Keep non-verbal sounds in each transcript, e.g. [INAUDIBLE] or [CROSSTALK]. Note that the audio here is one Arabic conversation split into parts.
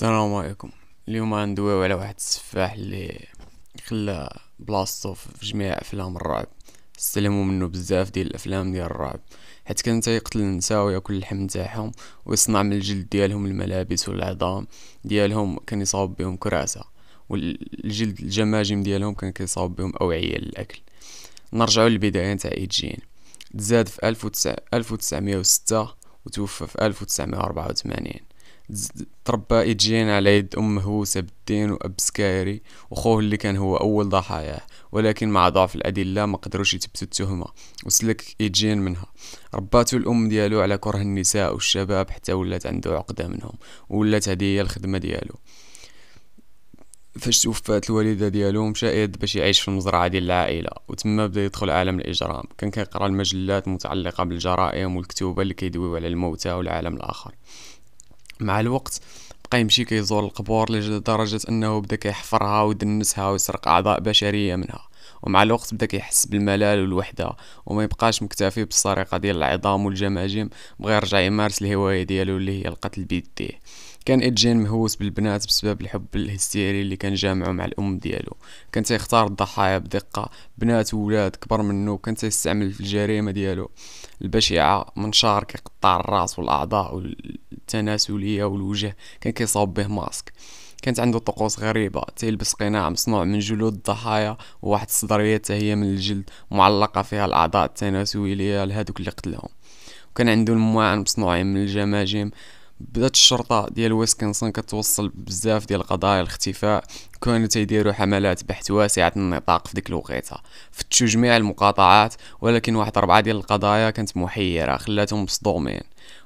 السلام عليكم. اليوم غندويو على واحد السفاح اللي خلى بلاصتو في جميع أفلام الرعب. استلهموا منه بزاف ديال الأفلام ديال الرعب. حيت كان تيقتل النساء ويأكل اللحم تاعهم ويصنع من الجلد ديالهم الملابس والعظام ديالهم كان يصاوب بهم كراسة والجلد الجماجم ديالهم كان كيصاوب بهم أوعية للأكل. نرجعو للبداية تاع ايجين تزاد في ألف وتسعمية وستة وتوفى في ألف وتسعمية وربعة وثمانين. تربى إيجين على يد أم مهووسة بالدين وأب سكايري وخوه اللي كان هو أول ضحاياه ولكن مع ضعف الأدلة ما قدروش يثبتوا التهمة وسلك إيجين منها. رباتو الأم ديالو على كره النساء والشباب حتى ولات عنده عقدة منهم وولات هذه هي الخدمة ديالو. فاش توفات الوالدة ديالو مشى باش يعيش في المزرعة ديال العائلة وتما بدا يدخل عالم الإجرام. كان كيقرأ المجلات المتعلقة بالجرائم والكتوبه اللي كيدويو على الموتى والعالم الآخر. مع الوقت بقى يمشي كيزور القبور لدرجة أنه بدأ كيحفرها ويدنسها ويسرق أعضاء بشرية منها. ومع الوقت بدأ كيحس بالملل والوحدة وما يبقاش مكتفي بالسرقة ديال العظام والجماجم بغى يرجع يمارس الهواية ديالو اللي هي القتل بيديه. كان إدجين مهووس بالبنات بسبب الحب الهستيري اللي كان جامعه مع الأم ديالو. كان تيختار الضحايا بدقة بنات وولاد كبر منه كان تيستعمل في الجريمة ديالو. البشعة منشار كيقطع الراس والأعضاء والتناسلية والوجه كان كيصاوب به ماسك. كانت عنده طقوس غريبة تيلبس قناع مصنوع من جلود الضحايا وواحد الصدرية هي من الجلد معلقة فيها الأعضاء التناسلية لهادوك اللي قتلهم. وكان عنده المواعن مصنوعين من الجماجم بدات الشرطة ديال ويسكنسن كتوصل بزاف ديال قضايا الاختفاء كانوا تيديروا حملات بحث واسعه النطاق في ديك الوقيتة. فتشوا جميع المقاطعات ولكن واحد ربعه ديال القضايا كانت محيرة خلاتهم مصدومين.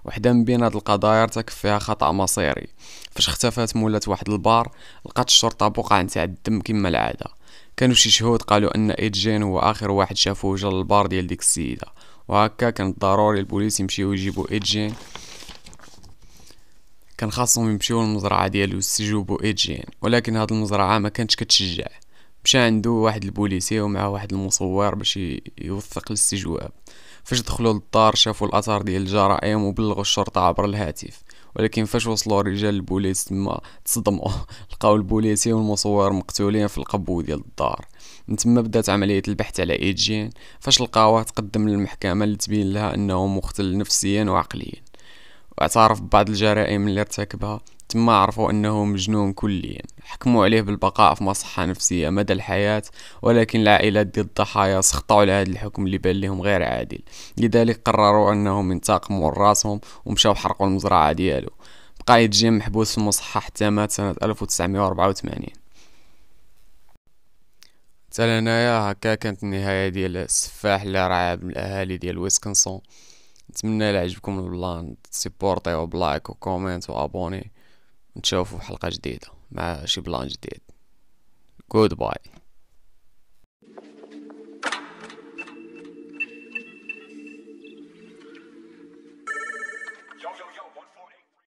وحدة من بين هاد القضايا ارتكب فيها خطأ مصيري. فاش اختفات مولات واحد البار لقات الشرطة بقع نتاع الدم كما العادة. كانوا شي شهود قالوا أن إيجين هو آخر واحد شافوه وجا للبار ديال ديك السيدة. وهكا كان ضروري البوليس يمشيو يجيبوا إيجين. كان خاصهم يمشيو للمزرعة ديالو يستجوبوا إيجين. ولكن هاد المزرعة ما كانتش كتشجع. مشى عنده واحد البوليسي ومع واحد المصور باش يوثق الاستجواب فاش دخلوا للدار شافوا الأثار ديال الجرائم وبلغوا الشرطة عبر الهاتف. ولكن فاش وصلوا رجال البوليس تما تصدموا [LAUGHS] لقاو البوليسي والمصور مقتولين في القبو ديال الدار. من تما بدات عملية البحث على إيجين. فاش لقاوه تقدم للمحكمة اللي تبين لها أنه مختل نفسيا وعقليا. واعترف ببعض الجرائم اللي ارتكبها تما عرفوا انه مجنون كليا. حكموا عليه بالبقاء في مصحة نفسية مدى الحياة ولكن العائلات ديال الضحايا سخطوا على هذا الحكم اللي بان لهم غير عادل. لذلك قرروا انهم ينتقموا راسهم ومشاو حرقوا المزرعة ديالو. بقى يتجي محبوس في المصحة حتى مات سنة 1984 حتى هكا كانت النهاية ديال السفاح اللي رعب الأهالي ديال ويسكنسون. نتمنى إلى عجبكم البلان سيبورتيو ب like و comment و abonner نتشوفوا في حلقة جديدة مع شي بلان جديد. goodbye